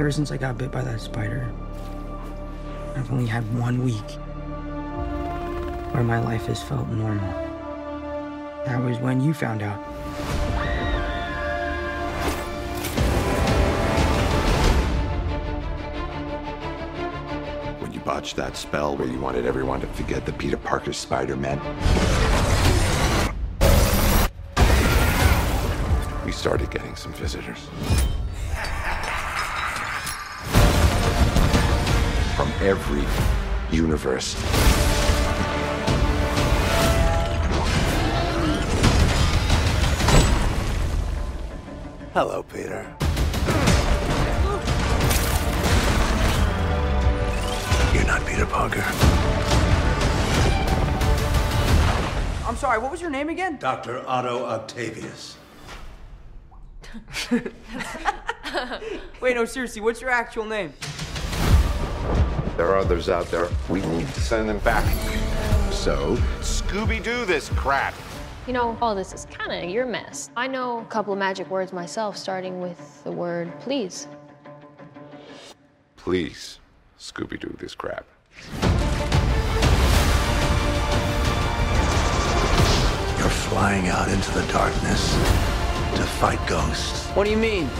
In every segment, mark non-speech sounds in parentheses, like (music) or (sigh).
Ever since I got bit by that spider, I've only had one week where my life has felt normal. That was when you found out. When you botched that spell where you wanted everyone to forget the Peter Parker Spider-Man. We started getting some visitors. Every universe. Hello, Peter. You're not Peter Parker. I'm sorry, what was your name again? Dr. Otto Octavius. (laughs) Wait, no, seriously, what's your actual name? There are others out there. We need to send them back. So, Scooby-Doo this crap. You know, all this is kind of your mess. I know a couple of magic words myself, starting with the word please. Please, Scooby-Doo this crap. You're flying out into the darkness to fight ghosts. What do you mean?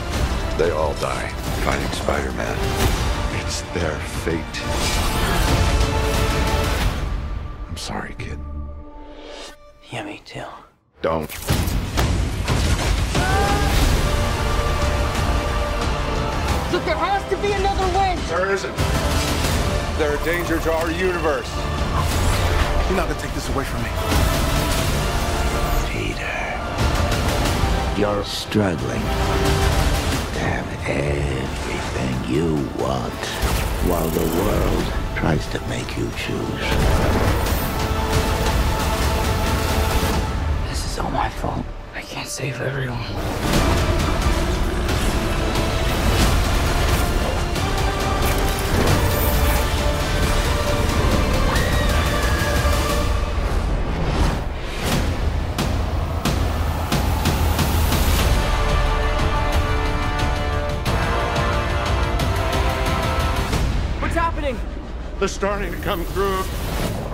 They all die fighting Spider-Man. It's their fate. I'm sorry, kid. Yeah, me too. Don't. Look, there has to be another way! There isn't. They're a danger to our universe. You're not gonna take this away from me. Peter. You're struggling to have everything you want while the world tries to make you choose. This is all my fault. I can't save everyone. Happening? They're starting to come through,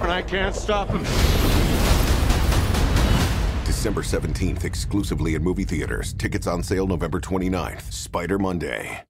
and I can't stop them. December 17th, exclusively in movie theaters. Tickets on sale November 29th. Spider Monday.